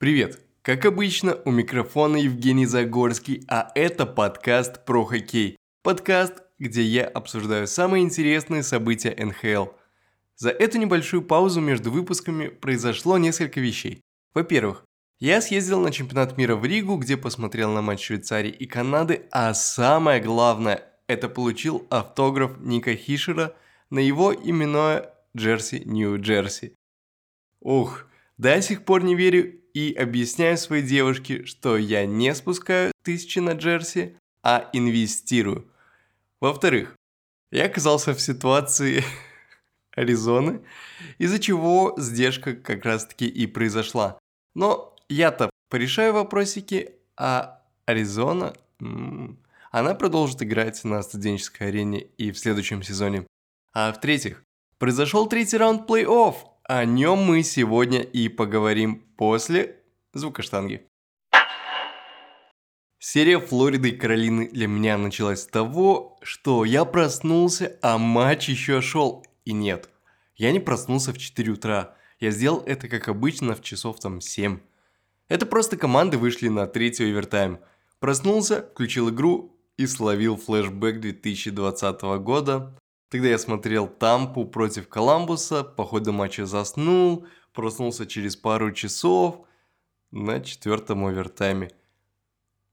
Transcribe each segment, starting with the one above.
Привет! Как обычно, у микрофона Евгений Загорский, а это подкаст про хоккей. Подкаст, где я обсуждаю самые интересные события НХЛ. За эту небольшую паузу между выпусками произошло несколько вещей. Во-первых, я съездил на чемпионат мира в Ригу, где посмотрел на матч Швейцарии и Канады, а самое главное, это получил автограф Ника Хишера на его именное Джерси Нью-Джерси. Ух, до сих пор не верю и объясняю своей девушке, что я не спускаю тысячи на Джерси, а инвестирую. Во-вторых, я оказался в ситуации Аризоны, из-за чего сдержка как раз таки и произошла. Но я-то порешаю вопросики, а Аризона, она продолжит играть на студенческой арене и в следующем сезоне. А в-третьих, произошел третий раунд плей-офф, о нем мы сегодня и поговорим после звука штанги. Серия Флориды и Каролины для меня началась с того, что я проснулся, а матч еще шел. И нет, я не проснулся в 4 утра. Я сделал это, как обычно, в часов там 7. Это просто команды вышли на третий овертайм. Проснулся, включил игру и словил флешбэк 2020 года, Тогда я смотрел Тампу против Коламбуса, по ходу матча заснул, проснулся через пару часов на четвертом овертайме.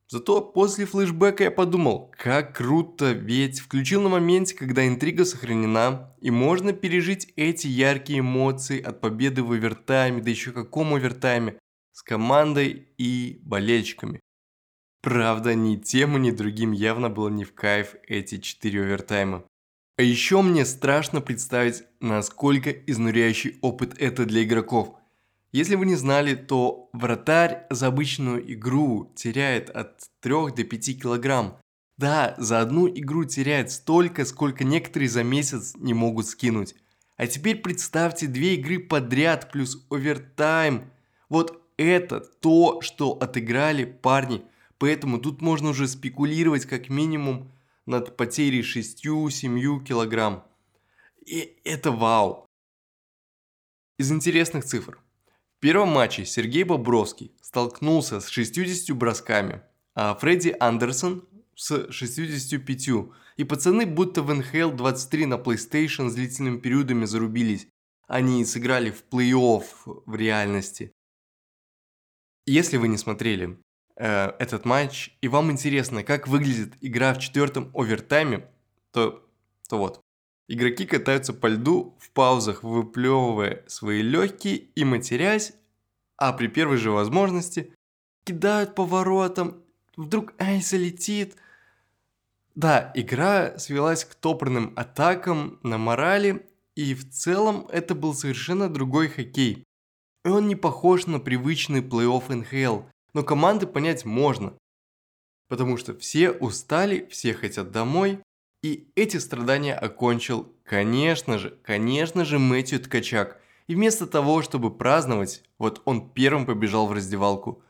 Зато после флешбека я подумал, как круто, ведь включил на моменте, когда интрига сохранена, и можно пережить эти яркие эмоции от победы в овертайме, да еще каком овертайме, с командой и болельщиками. Правда, ни тем, ни другим явно было не в кайф эти четыре овертайма. А еще мне страшно представить, насколько изнуряющий опыт это для игроков. Если вы не знали, то вратарь за обычную игру теряет от 3 до 5 килограмм. Да, за одну игру теряет столько, сколько некоторые за месяц не могут скинуть. А теперь представьте две игры подряд плюс овертайм. Вот это то, что отыграли парни. Поэтому тут можно уже спекулировать как минимум над потерей 6-7 килограмм. И это вау. Из интересных цифр. В первом матче Сергей Бобровский столкнулся с 60 бросками, а Фредди Андерсон с 65. И пацаны будто в NHL 23 на PlayStation с длительными периодами зарубились. Они сыграли в плей-офф в реальности. Если вы не смотрели э, этот матч, и вам интересно, как выглядит игра в четвертом овертайме, то, то вот. Игроки катаются по льду в паузах, выплевывая свои легкие и матерясь, а при первой же возможности кидают поворотом, вдруг ай, залетит. Да, игра свелась к топорным атакам на морали, и в целом это был совершенно другой хоккей. И он не похож на привычный плей-офф НХЛ, но команды понять можно. Потому что все устали, все хотят домой, и эти страдания окончил, конечно же, конечно же, Мэтью Ткачак. И вместо того, чтобы праздновать, вот он первым побежал в раздевалку.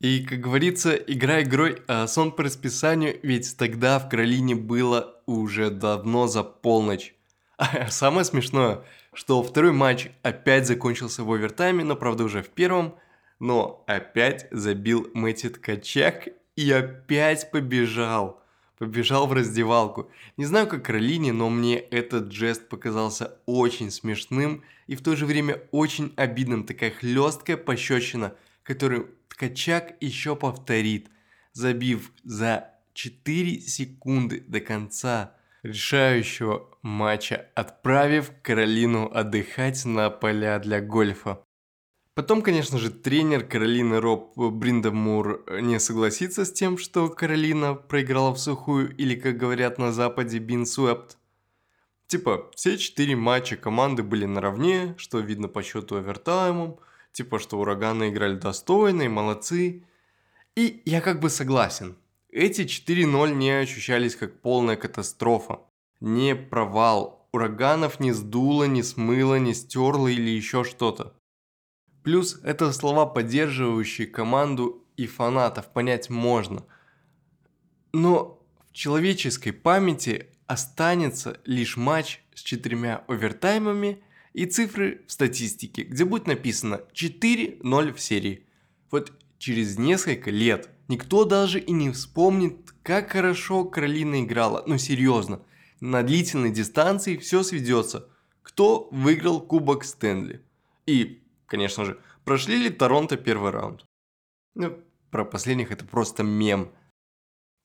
И, как говорится, игра игрой, а сон по расписанию, ведь тогда в Каролине было уже давно за полночь. А самое смешное, что второй матч опять закончился в овертайме, но правда уже в первом – но опять забил Мэти Ткачак и опять побежал. Побежал в раздевалку. Не знаю, как Каролине, но мне этот жест показался очень смешным и в то же время очень обидным. Такая хлесткая пощечина, которую Ткачак еще повторит, забив за 4 секунды до конца решающего матча, отправив Каролину отдыхать на поля для гольфа. Потом, конечно же, тренер Каролины Роб Бриндамур не согласится с тем, что Каролина проиграла в сухую или, как говорят на Западе, бин суэпт. Типа, все четыре матча команды были наравне, что видно по счету овертаймом, типа, что ураганы играли достойно и молодцы. И я как бы согласен. Эти 4-0 не ощущались как полная катастрофа. Не провал. Ураганов не сдуло, не смыло, не стерло или еще что-то. Плюс это слова, поддерживающие команду и фанатов, понять можно. Но в человеческой памяти останется лишь матч с четырьмя овертаймами и цифры в статистике, где будет написано 4-0 в серии. Вот через несколько лет никто даже и не вспомнит, как хорошо Каролина играла. Ну серьезно, на длительной дистанции все сведется. Кто выиграл Кубок Стэнли? И, конечно же, прошли ли Торонто первый раунд? Ну, про последних это просто мем.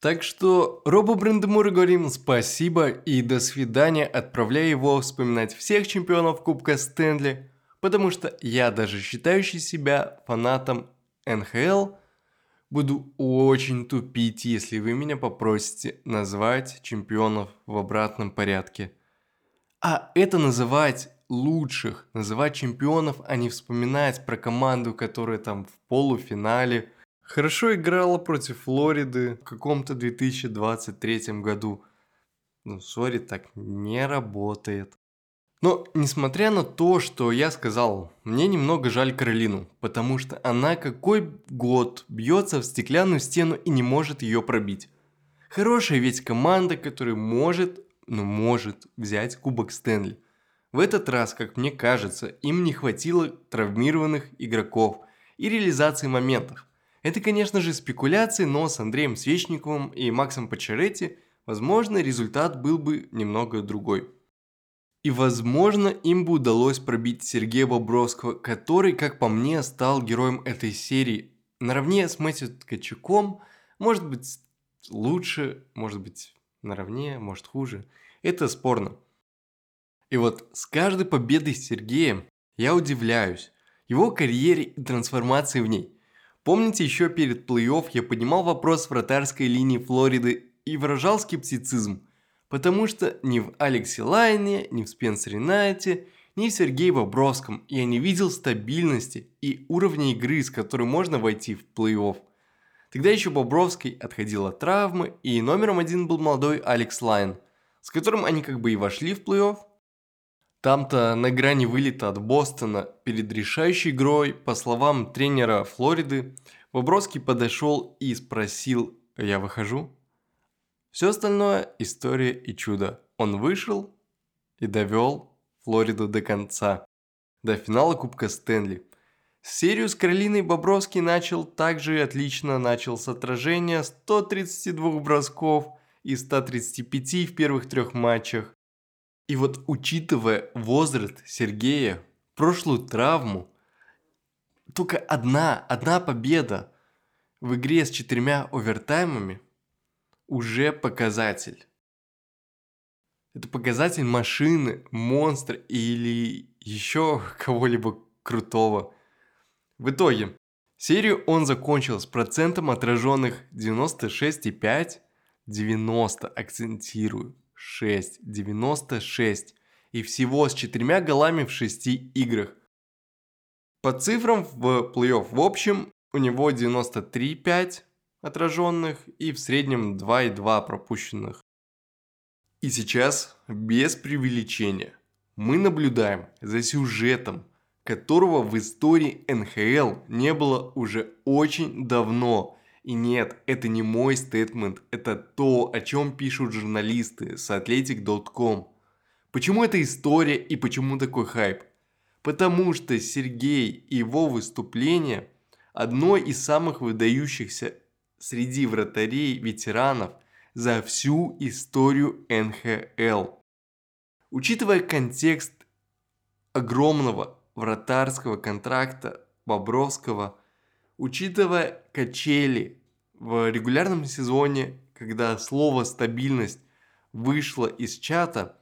Так что Робу Брендемуру говорим спасибо и до свидания, отправляя его вспоминать всех чемпионов Кубка Стэнли, потому что я даже считающий себя фанатом НХЛ, буду очень тупить, если вы меня попросите назвать чемпионов в обратном порядке. А это называть лучших, называть чемпионов, а не вспоминать про команду, которая там в полуфинале хорошо играла против Флориды в каком-то 2023 году. Ну, сори, так не работает. Но, несмотря на то, что я сказал, мне немного жаль Каролину, потому что она какой год бьется в стеклянную стену и не может ее пробить. Хорошая ведь команда, которая может, ну может, взять Кубок Стэнли. В этот раз, как мне кажется, им не хватило травмированных игроков и реализации моментов. Это, конечно же, спекуляции, но с Андреем Свечниковым и Максом Пачеретти, возможно, результат был бы немного другой. И, возможно, им бы удалось пробить Сергея Бобровского, который, как по мне, стал героем этой серии. Наравне с Мэтью Ткачуком, может быть, лучше, может быть, наравне, может, хуже. Это спорно. И вот с каждой победой Сергея я удивляюсь. Его карьере и трансформации в ней. Помните, еще перед плей-офф я поднимал вопрос вратарской линии Флориды и выражал скептицизм – Потому что ни в Алексе Лайоне, ни в Спенсере Найте, ни в Сергее Бобровском я не видел стабильности и уровня игры, с которой можно войти в плей-офф. Тогда еще Бобровский отходил от травмы, и номером один был молодой Алекс Лайон, с которым они как бы и вошли в плей-офф. Там-то на грани вылета от Бостона перед решающей игрой, по словам тренера Флориды, Бобровский подошел и спросил «Я выхожу?» Все остальное – история и чудо. Он вышел и довел Флориду до конца, до финала Кубка Стэнли. Серию с Каролиной Бобровский начал также отлично, начал с отражения 132 бросков и 135 в первых трех матчах. И вот учитывая возраст Сергея, прошлую травму, только одна, одна победа в игре с четырьмя овертаймами уже показатель. Это показатель машины, монстра или еще кого-либо крутого. В итоге, серию он закончил с процентом отраженных 96,5, 90, акцентирую, 6, 96 и всего с четырьмя голами в шести играх. По цифрам в плей-офф в общем у него 93,5, отраженных и в среднем 2,2 пропущенных. И сейчас, без преувеличения, мы наблюдаем за сюжетом, которого в истории НХЛ не было уже очень давно. И нет, это не мой стейтмент, это то, о чем пишут журналисты с athletic.com. Почему эта история и почему такой хайп? Потому что Сергей и его выступление – одно из самых выдающихся среди вратарей ветеранов за всю историю НХЛ. Учитывая контекст огромного вратарского контракта Бобровского, учитывая качели в регулярном сезоне, когда слово «стабильность» вышло из чата,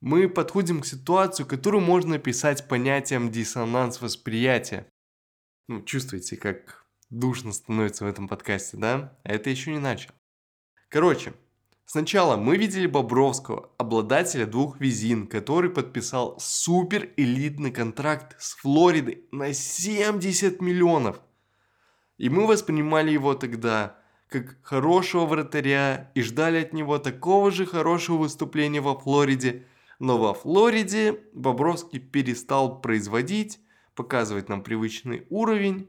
мы подходим к ситуации, которую можно описать понятием диссонанс восприятия. Ну, чувствуете, как душно становится в этом подкасте, да? А это еще не начал. Короче, сначала мы видели Бобровского, обладателя двух визин, который подписал супер элитный контракт с Флоридой на 70 миллионов. И мы воспринимали его тогда как хорошего вратаря и ждали от него такого же хорошего выступления во Флориде. Но во Флориде Бобровский перестал производить, показывать нам привычный уровень,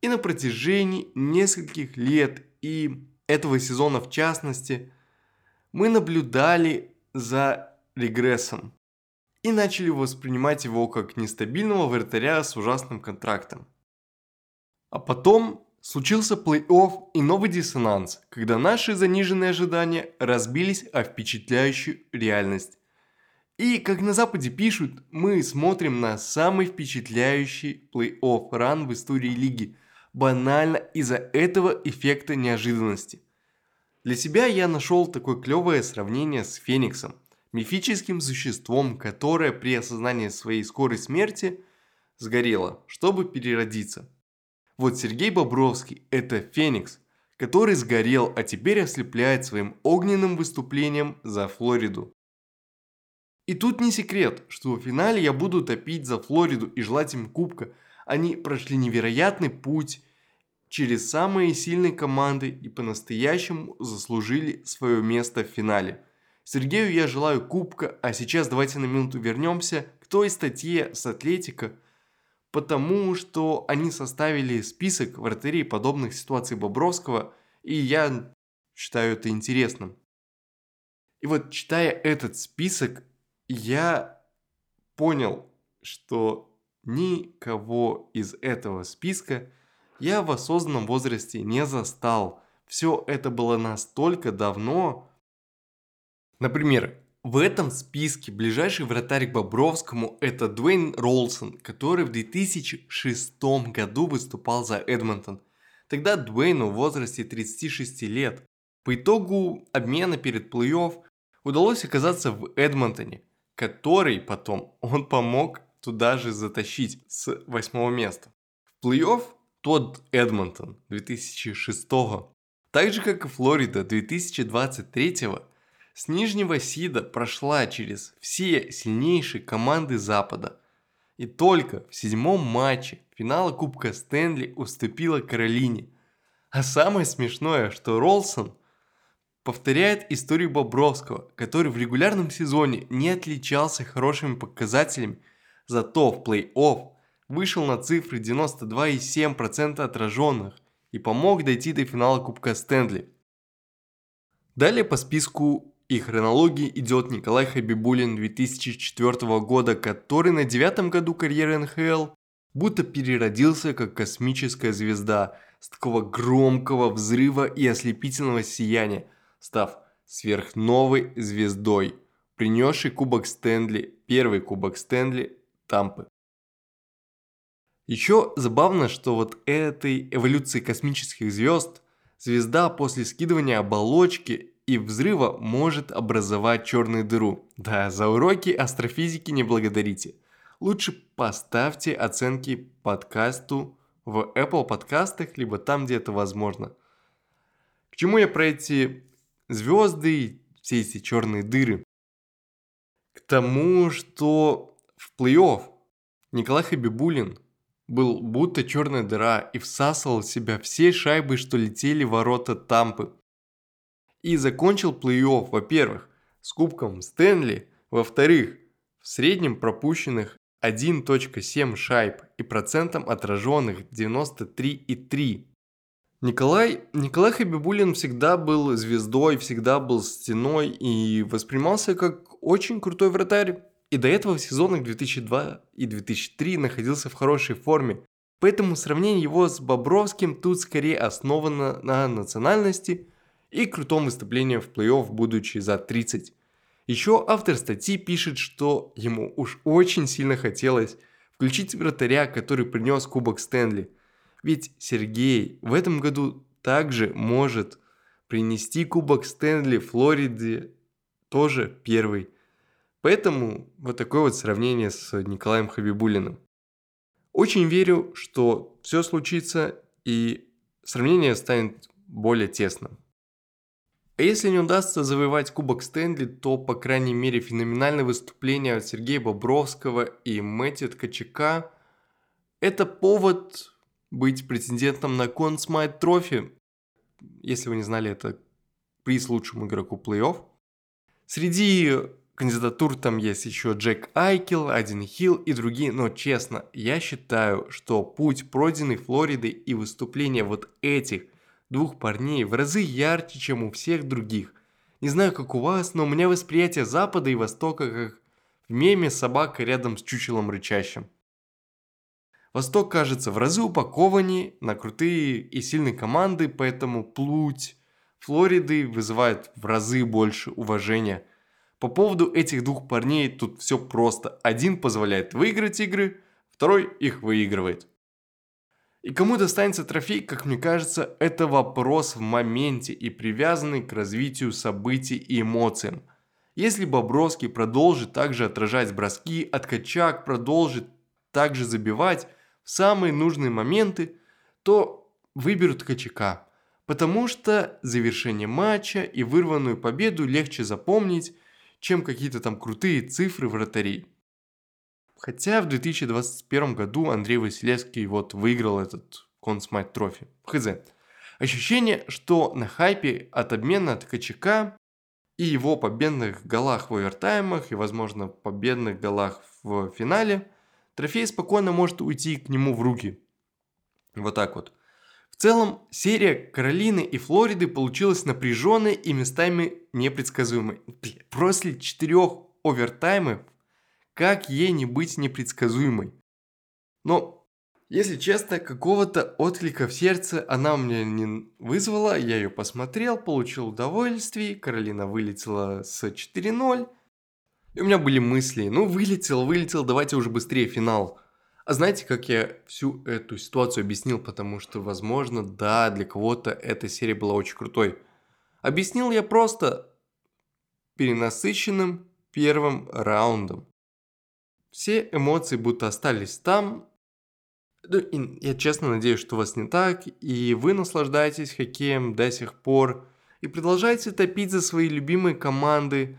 и на протяжении нескольких лет и этого сезона в частности, мы наблюдали за регрессом и начали воспринимать его как нестабильного вратаря с ужасным контрактом. А потом случился плей-офф и новый диссонанс, когда наши заниженные ожидания разбились о впечатляющую реальность. И, как на Западе пишут, мы смотрим на самый впечатляющий плей-офф ран в истории лиги, банально из-за этого эффекта неожиданности. Для себя я нашел такое клевое сравнение с Фениксом, мифическим существом, которое при осознании своей скорой смерти сгорело, чтобы переродиться. Вот Сергей Бобровский – это Феникс, который сгорел, а теперь ослепляет своим огненным выступлением за Флориду. И тут не секрет, что в финале я буду топить за Флориду и желать им кубка. Они прошли невероятный путь через самые сильные команды и по-настоящему заслужили свое место в финале. Сергею я желаю кубка, а сейчас давайте на минуту вернемся к той статье с Атлетика, потому что они составили список вратарей подобных ситуаций Бобровского, и я считаю это интересным. И вот читая этот список, я понял, что никого из этого списка я в осознанном возрасте не застал. Все это было настолько давно. Например, в этом списке ближайший вратарь к Бобровскому это Дуэйн Ролсон, который в 2006 году выступал за Эдмонтон. Тогда Дуэйну в возрасте 36 лет. По итогу обмена перед плей-офф удалось оказаться в Эдмонтоне – который потом он помог туда же затащить с восьмого места. В плей-офф тот Эдмонтон 2006 так же как и Флорида 2023 с нижнего сида прошла через все сильнейшие команды Запада. И только в седьмом матче финала Кубка Стэнли уступила Каролине. А самое смешное, что Ролсон – повторяет историю Бобровского, который в регулярном сезоне не отличался хорошими показателями, зато в плей-офф вышел на цифры 92,7% отраженных и помог дойти до финала Кубка Стэнли. Далее по списку и хронологии идет Николай Хабибулин 2004 года, который на девятом году карьеры НХЛ будто переродился как космическая звезда с такого громкого взрыва и ослепительного сияния, став сверхновой звездой, принесшей Кубок Стэнли, первый Кубок Стэнли Тампы. Еще забавно, что вот этой эволюции космических звезд звезда после скидывания оболочки и взрыва может образовать черную дыру. Да, за уроки астрофизики не благодарите. Лучше поставьте оценки подкасту в Apple подкастах, либо там, где это возможно. К чему я про эти звезды, все эти черные дыры. К тому, что в плей-офф Николай Хабибулин был будто черная дыра и всасывал в себя все шайбы, что летели в ворота Тампы. И закончил плей-офф, во-первых, с кубком Стэнли, во-вторых, в среднем пропущенных 1.7 шайб и процентом отраженных 93,3. Николай, Николай Хабибулин всегда был звездой, всегда был стеной и воспринимался как очень крутой вратарь. И до этого в сезонах 2002 и 2003 находился в хорошей форме. Поэтому сравнение его с Бобровским тут скорее основано на национальности и крутом выступлении в плей-офф, будучи за 30. Еще автор статьи пишет, что ему уж очень сильно хотелось включить вратаря, который принес Кубок Стэнли – ведь Сергей в этом году также может принести Кубок Стэнли Флориде тоже первый. Поэтому вот такое вот сравнение с Николаем Хабибулиным. Очень верю, что все случится и сравнение станет более тесным. А если не удастся завоевать Кубок Стэнли, то, по крайней мере, феноменальное выступление от Сергея Бобровского и Мэтти Ткачака – это повод быть претендентом на Smythe Trophy. Если вы не знали, это приз лучшему игроку плей-офф. Среди кандидатур там есть еще Джек Айкел, Один Хилл и другие, но честно, я считаю, что путь пройденный Флориды и выступление вот этих двух парней в разы ярче, чем у всех других. Не знаю, как у вас, но у меня восприятие Запада и Востока как в меме собака рядом с чучелом рычащим. Восток кажется в разы упакованнее на крутые и сильные команды, поэтому плуть Флориды вызывает в разы больше уважения. По поводу этих двух парней тут все просто. Один позволяет выиграть игры, второй их выигрывает. И кому достанется трофей, как мне кажется, это вопрос в моменте и привязанный к развитию событий и эмоциям. Если Бобровский продолжит также отражать броски, Откачак продолжит также забивать в самые нужные моменты, то выберут Ткачака. Потому что завершение матча и вырванную победу легче запомнить, чем какие-то там крутые цифры вратарей. Хотя в 2021 году Андрей Василевский вот выиграл этот Консмайт трофи. Хз. Ощущение, что на хайпе от обмена Ткачака и его победных голах в овертаймах и, возможно, победных голах в финале, трофей спокойно может уйти к нему в руки. Вот так вот. В целом, серия Каролины и Флориды получилась напряженной и местами непредсказуемой. После четырех овертаймов как ей не быть непредсказуемой? Но, если честно, какого-то отклика в сердце она у меня не вызвала. Я ее посмотрел, получил удовольствие. Каролина вылетела с 4-0. И у меня были мысли, ну вылетел, вылетел, давайте уже быстрее финал. А знаете, как я всю эту ситуацию объяснил? Потому что, возможно, да, для кого-то эта серия была очень крутой. Объяснил я просто перенасыщенным первым раундом. Все эмоции будто остались там. Я честно надеюсь, что у вас не так, и вы наслаждаетесь хоккеем до сих пор, и продолжаете топить за свои любимые команды.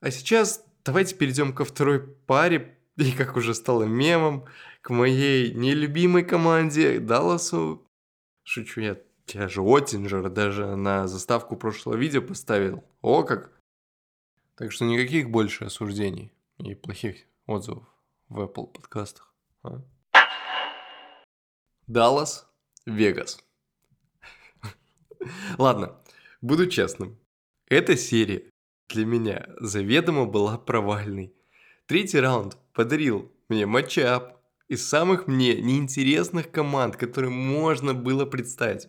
А сейчас давайте перейдем ко второй паре, и как уже стало мемом, к моей нелюбимой команде Далласу. Шучу, я, я же Оттинджер даже на заставку прошлого видео поставил. О как! Так что никаких больше осуждений и плохих отзывов в Apple подкастах. А? Даллас, Вегас. Ладно, буду честным. Эта серия для меня заведомо была провальной. Третий раунд подарил мне матчап из самых мне неинтересных команд, которые можно было представить.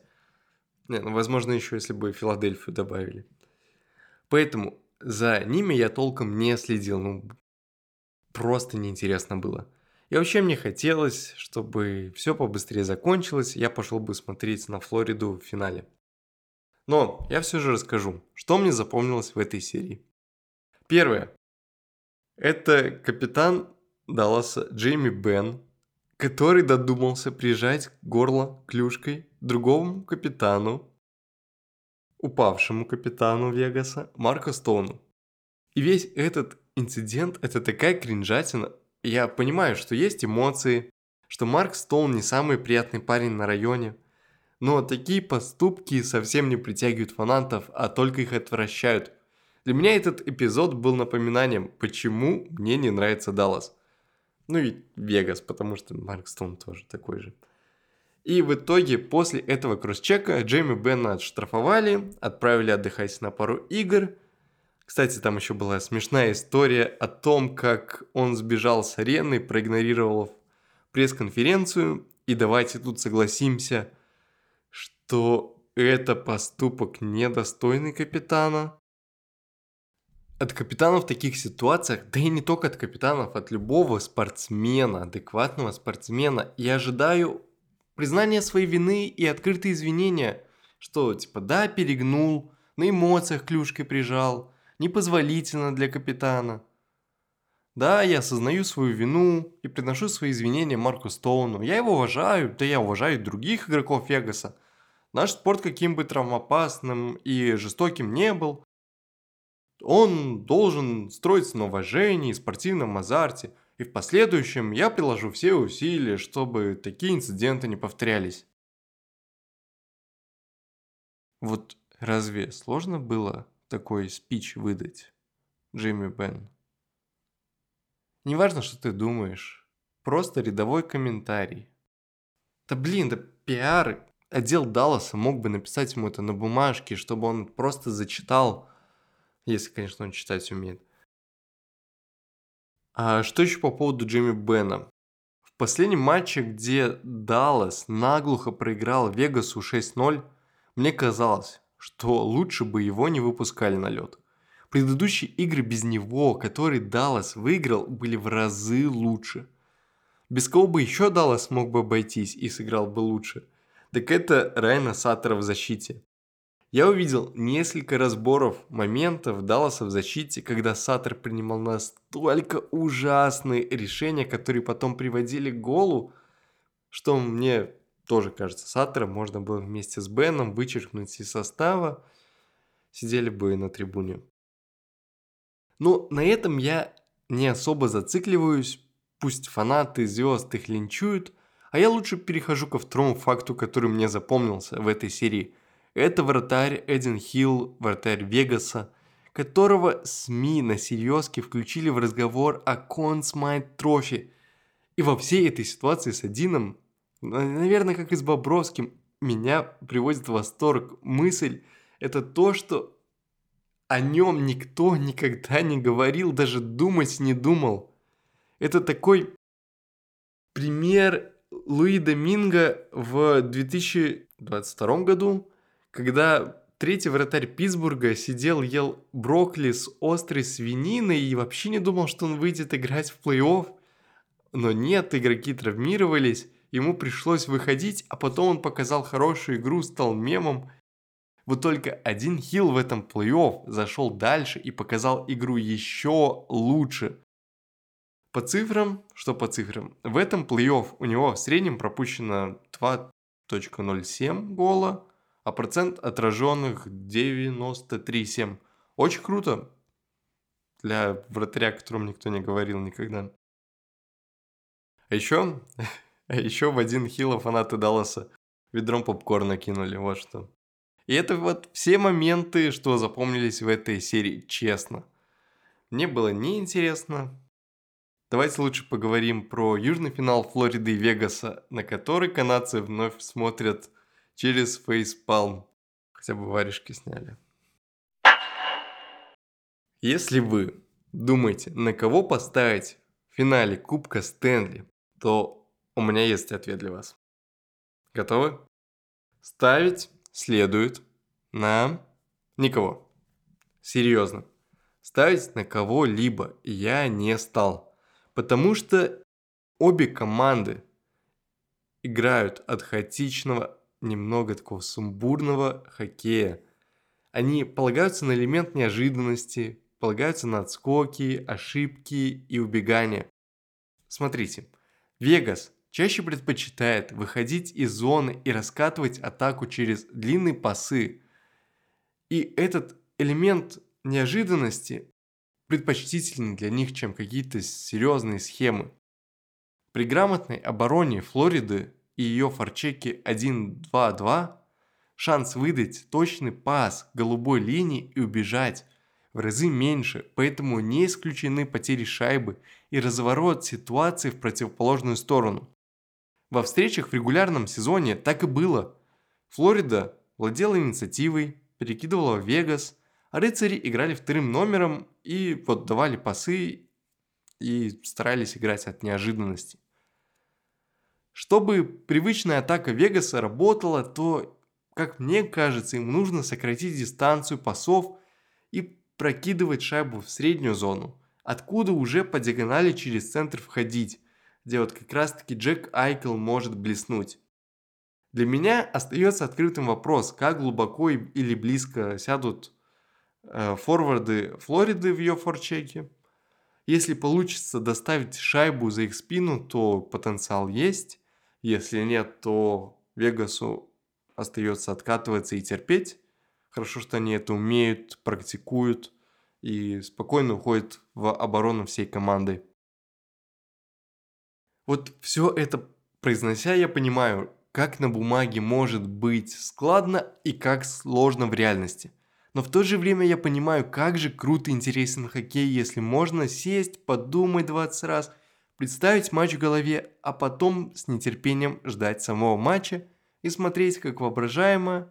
Не, ну, возможно, еще если бы Филадельфию добавили. Поэтому за ними я толком не следил. Ну, просто неинтересно было. И вообще мне хотелось, чтобы все побыстрее закончилось, я пошел бы смотреть на Флориду в финале. Но я все же расскажу, что мне запомнилось в этой серии. Первое. Это капитан Далласа Джейми Бен, который додумался прижать горло клюшкой другому капитану, упавшему капитану Вегаса, Марко Стоуну. И весь этот инцидент – это такая кринжатина. Я понимаю, что есть эмоции, что Марк Стоун не самый приятный парень на районе, но такие поступки совсем не притягивают фанатов, а только их отвращают. Для меня этот эпизод был напоминанием, почему мне не нравится Даллас. Ну и Вегас, потому что Марк Стоун тоже такой же. И в итоге после этого кросс-чека Джейми Бена отштрафовали, отправили отдыхать на пару игр – кстати, там еще была смешная история о том, как он сбежал с арены, проигнорировал пресс-конференцию. И давайте тут согласимся, что это поступок недостойный капитана. От капитанов в таких ситуациях, да и не только от капитанов, от любого спортсмена, адекватного спортсмена, я ожидаю признания своей вины и открытые извинения, что типа да, перегнул, на эмоциях клюшкой прижал – непозволительно для капитана. Да, я осознаю свою вину и приношу свои извинения Марку Стоуну. Я его уважаю, да я уважаю других игроков Вегаса. Наш спорт каким бы травмоопасным и жестоким не был, он должен строиться на уважении и спортивном азарте. И в последующем я приложу все усилия, чтобы такие инциденты не повторялись. Вот разве сложно было такой спич выдать, Джимми Бен. Неважно, что ты думаешь, просто рядовой комментарий. Да блин, да пиар, отдел Далласа мог бы написать ему это на бумажке, чтобы он просто зачитал, если, конечно, он читать умеет. А что еще по поводу Джимми Бена? В последнем матче, где Даллас наглухо проиграл Вегасу 6-0, мне казалось, что лучше бы его не выпускали на лед. Предыдущие игры без него, которые Даллас выиграл, были в разы лучше. Без кого бы еще Даллас мог бы обойтись и сыграл бы лучше? Так это Райна Саттера в защите. Я увидел несколько разборов моментов Далласа в защите, когда Саттер принимал настолько ужасные решения, которые потом приводили к голу, что мне тоже кажется, Саттера можно было вместе с Беном вычеркнуть из состава, сидели бы на трибуне. Но на этом я не особо зацикливаюсь, пусть фанаты звезд их линчуют, а я лучше перехожу ко второму факту, который мне запомнился в этой серии – это вратарь Эдин Хилл, вратарь Вегаса, которого СМИ на серьезке включили в разговор о Conn Smythe Trophy. И во всей этой ситуации с Эдином, наверное, как и с Бобровским, меня приводит в восторг мысль, это то, что о нем никто никогда не говорил, даже думать не думал. Это такой пример Луи Доминго в 2022 году, когда третий вратарь Питтсбурга сидел, ел брокколи с острой свининой и вообще не думал, что он выйдет играть в плей-офф. Но нет, игроки травмировались, ему пришлось выходить, а потом он показал хорошую игру, стал мемом. Вот только один хил в этом плей-офф зашел дальше и показал игру еще лучше. По цифрам, что по цифрам, в этом плей-офф у него в среднем пропущено 2.07 гола, а процент отраженных 93,7. Очень круто для вратаря, о котором никто не говорил никогда. А еще, еще в один хило фанаты Далласа ведром попкорна кинули, вот что. И это вот все моменты, что запомнились в этой серии, честно. Мне было неинтересно. Давайте лучше поговорим про южный финал Флориды и Вегаса, на который канадцы вновь смотрят через фейспалм. Хотя бы варежки сняли. Если вы думаете, на кого поставить в финале Кубка Стэнли, то у меня есть ответ для вас. Готовы? Ставить следует на никого. Серьезно. Ставить на кого-либо я не стал. Потому что обе команды играют от хаотичного немного такого сумбурного хоккея. Они полагаются на элемент неожиданности, полагаются на отскоки, ошибки и убегания. Смотрите, Вегас чаще предпочитает выходить из зоны и раскатывать атаку через длинные пасы. И этот элемент неожиданности предпочтительный для них, чем какие-то серьезные схемы. При грамотной обороне Флориды и ее форчеки 1-2-2, шанс выдать точный пас голубой линии и убежать в разы меньше, поэтому не исключены потери шайбы и разворот ситуации в противоположную сторону. Во встречах в регулярном сезоне так и было. Флорида владела инициативой, перекидывала в Вегас, а рыцари играли вторым номером и вот давали пасы и старались играть от неожиданности. Чтобы привычная атака Вегаса работала, то, как мне кажется, им нужно сократить дистанцию пасов и прокидывать шайбу в среднюю зону, откуда уже по диагонали через центр входить, где вот как раз таки Джек Айкл может блеснуть. Для меня остается открытым вопрос, как глубоко или близко сядут э, форварды Флориды в ее форчеке. Если получится доставить шайбу за их спину, то потенциал есть. Если нет, то Вегасу остается откатываться и терпеть. Хорошо, что они это умеют, практикуют и спокойно уходят в оборону всей команды. Вот все это произнося, я понимаю, как на бумаге может быть складно и как сложно в реальности. Но в то же время я понимаю, как же круто и интересен хоккей, если можно сесть, подумать 20 раз – представить матч в голове, а потом с нетерпением ждать самого матча и смотреть, как воображаемая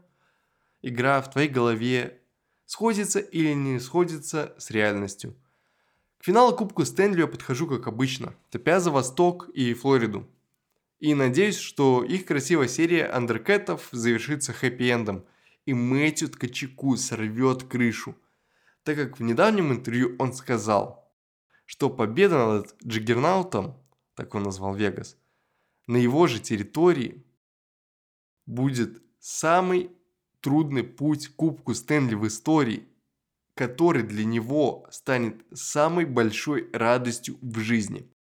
игра в твоей голове сходится или не сходится с реальностью. К финалу Кубку Стэнли я подхожу как обычно, топя за Восток и Флориду. И надеюсь, что их красивая серия андеркетов завершится хэппи-эндом, и Мэтью Ткачеку сорвет крышу. Так как в недавнем интервью он сказал, что победа над Джиггернаутом, так он назвал Вегас, на его же территории будет самый трудный путь Кубку Стэнли в истории, который для него станет самой большой радостью в жизни.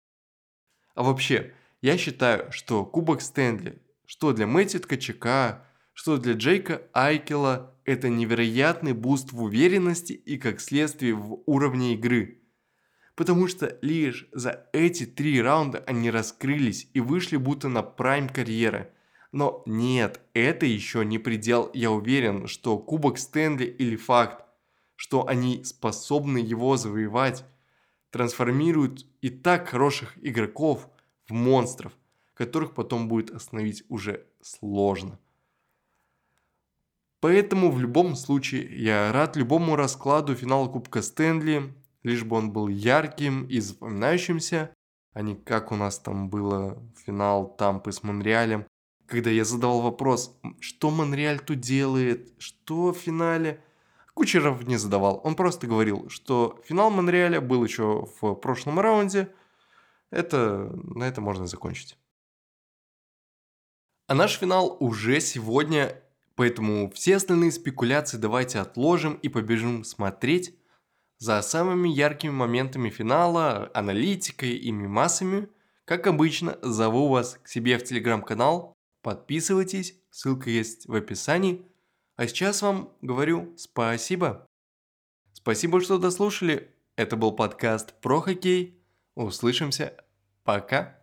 А вообще, я считаю, что Кубок Стэнли, что для Мэтью Ткачака, что для Джека Айкела, это невероятный boost в уверенности и как следствие в уровне игры. Потому что лишь за эти три раунда они раскрылись и вышли будто на prime карьеры. Но нет, это еще не предел. Я уверен, что Кубок Стэнли или факт, что они способны его завоевать, трансформируют и так хороших игроков в монстров, которых потом будет остановить уже сложно. Поэтому в любом случае я рад любому раскладу финала Кубка Стэнли, лишь бы он был ярким и запоминающимся, а не как у нас там было финал Тампы с Монреалем, когда я задавал вопрос, что Монреаль тут делает, что в финале. Кучеров не задавал, он просто говорил, что финал Монреаля был еще в прошлом раунде, это, на это можно закончить. А наш финал уже сегодня, поэтому все остальные спекуляции давайте отложим и побежим смотреть за самыми яркими моментами финала, аналитикой и мимасами. Как обычно, зову вас к себе в телеграм-канал, подписывайтесь, ссылка есть в описании. А сейчас вам говорю спасибо. Спасибо, что дослушали. Это был подкаст про хоккей. Услышимся. Пока.